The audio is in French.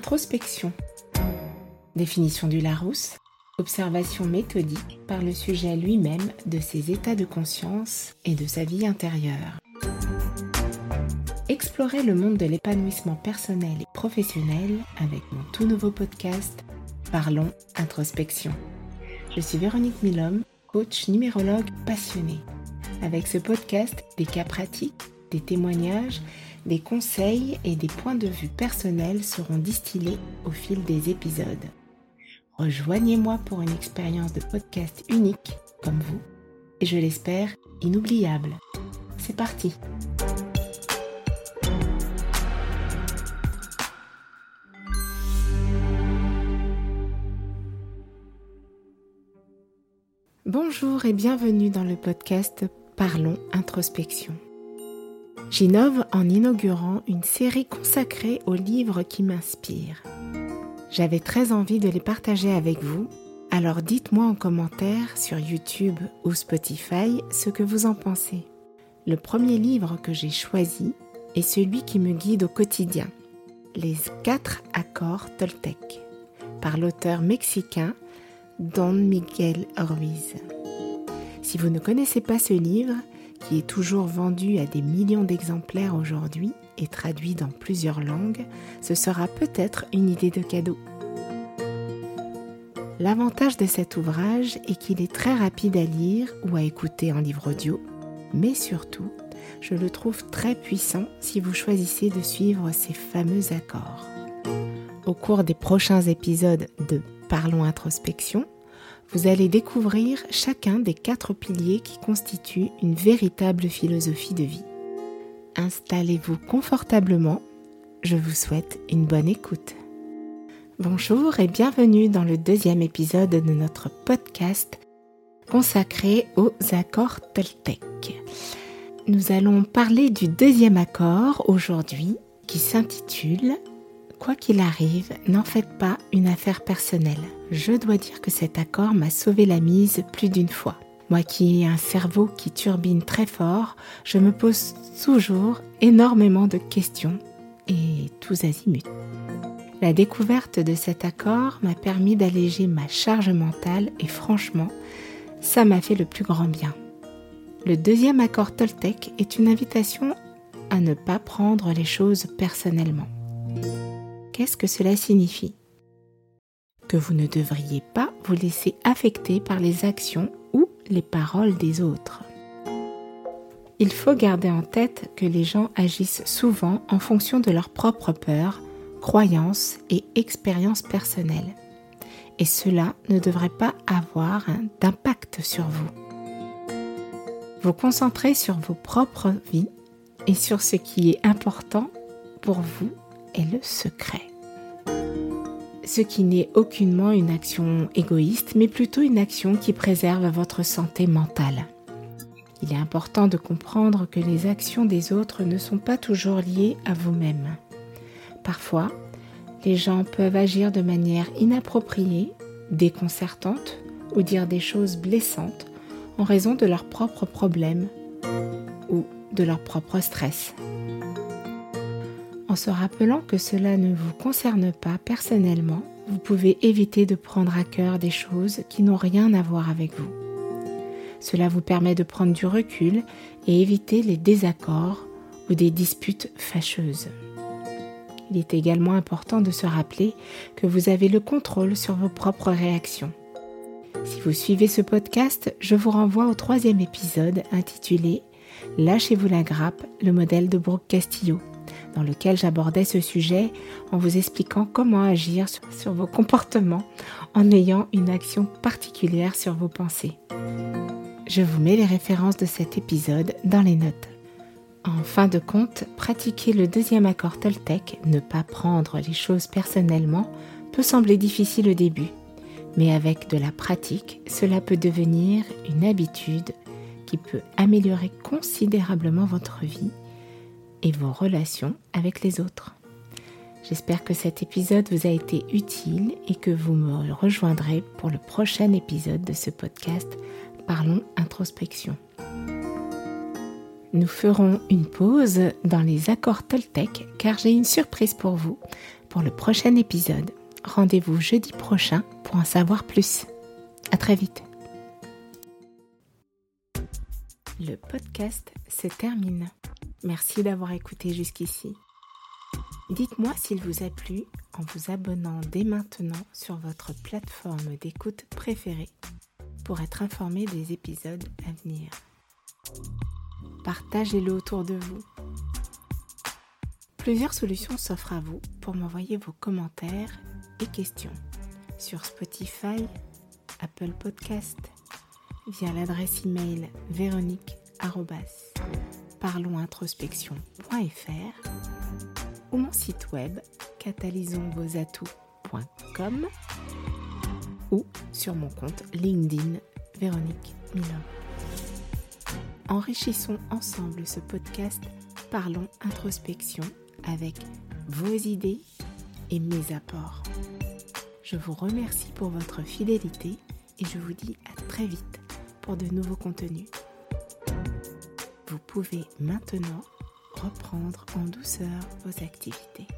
Introspection. Définition du Larousse. Observation méthodique par le sujet lui-même de ses états de conscience et de sa vie intérieure. Explorez le monde de l'épanouissement personnel et professionnel avec mon tout nouveau podcast Parlons Introspection. Je suis Véronique Milhomme, coach numérologue passionnée. Avec ce podcast, des cas pratiques, des témoignages, des conseils et des points de vue personnels seront distillés au fil des épisodes. Rejoignez-moi pour une expérience de podcast unique comme vous et je l'espère inoubliable. C'est parti Bonjour et bienvenue dans le podcast Parlons Introspection. J'innove en inaugurant une série consacrée aux livres qui m'inspirent. J'avais très envie de les partager avec vous, alors dites-moi en commentaire sur YouTube ou Spotify ce que vous en pensez. Le premier livre que j'ai choisi est celui qui me guide au quotidien, Les quatre accords Toltec, par l'auteur mexicain Don Miguel Ruiz. Si vous ne connaissez pas ce livre, qui est toujours vendu à des millions d'exemplaires aujourd'hui et traduit dans plusieurs langues, ce sera peut-être une idée de cadeau. L'avantage de cet ouvrage est qu'il est très rapide à lire ou à écouter en livre audio, mais surtout, je le trouve très puissant si vous choisissez de suivre ces fameux accords. Au cours des prochains épisodes de Parlons introspection, vous allez découvrir chacun des quatre piliers qui constituent une véritable philosophie de vie. Installez-vous confortablement, je vous souhaite une bonne écoute. Bonjour et bienvenue dans le deuxième épisode de notre podcast consacré aux accords Toltec. Nous allons parler du deuxième accord aujourd'hui qui s'intitule Quoi qu'il arrive, n'en faites pas une affaire personnelle. Je dois dire que cet accord m'a sauvé la mise plus d'une fois. Moi qui ai un cerveau qui turbine très fort, je me pose toujours énormément de questions et tous azimuts. La découverte de cet accord m'a permis d'alléger ma charge mentale et franchement, ça m'a fait le plus grand bien. Le deuxième accord Toltec est une invitation à ne pas prendre les choses personnellement. Qu'est-ce que cela signifie? Que vous ne devriez pas vous laisser affecter par les actions ou les paroles des autres. Il faut garder en tête que les gens agissent souvent en fonction de leurs propres peurs, croyances et expériences personnelles. Et cela ne devrait pas avoir d'impact sur vous. Vous concentrez sur vos propres vies et sur ce qui est important pour vous est le secret ce qui n'est aucunement une action égoïste, mais plutôt une action qui préserve votre santé mentale. Il est important de comprendre que les actions des autres ne sont pas toujours liées à vous-même. Parfois, les gens peuvent agir de manière inappropriée, déconcertante ou dire des choses blessantes en raison de leurs propres problèmes ou de leur propre stress en se rappelant que cela ne vous concerne pas personnellement, vous pouvez éviter de prendre à cœur des choses qui n'ont rien à voir avec vous. Cela vous permet de prendre du recul et éviter les désaccords ou des disputes fâcheuses. Il est également important de se rappeler que vous avez le contrôle sur vos propres réactions. Si vous suivez ce podcast, je vous renvoie au troisième épisode intitulé Lâchez-vous la grappe, le modèle de Brooke Castillo dans lequel j'abordais ce sujet en vous expliquant comment agir sur, vos comportements en ayant une action particulière sur vos pensées. Je vous mets les références de cet épisode dans les notes. En fin de compte, pratiquer le deuxième accord Toltec, ne pas prendre les choses personnellement, peut sembler difficile au début, mais avec de la pratique, cela peut devenir une habitude qui peut améliorer considérablement votre vie et vos relations avec les autres. J'espère que cet épisode vous a été utile et que vous me rejoindrez pour le prochain épisode de ce podcast Parlons introspection. Nous ferons une pause dans les accords Toltec car j'ai une surprise pour vous pour le prochain épisode. Rendez-vous jeudi prochain pour en savoir plus. À très vite. Le podcast se termine. Merci d'avoir écouté jusqu'ici. Dites-moi s'il vous a plu en vous abonnant dès maintenant sur votre plateforme d'écoute préférée pour être informé des épisodes à venir. Partagez-le autour de vous. Plusieurs solutions s'offrent à vous pour m'envoyer vos commentaires et questions sur Spotify, Apple Podcast, via l'adresse email véronique@parlonsintrospection.fr ou mon site web catalysonsvosatouts.com ou sur mon compte LinkedIn Véronique Milon. Enrichissons ensemble ce podcast Parlons introspection avec vos idées et mes apports. Je vous remercie pour votre fidélité et je vous dis à très vite pour de nouveaux contenus. Vous pouvez maintenant reprendre en douceur vos activités.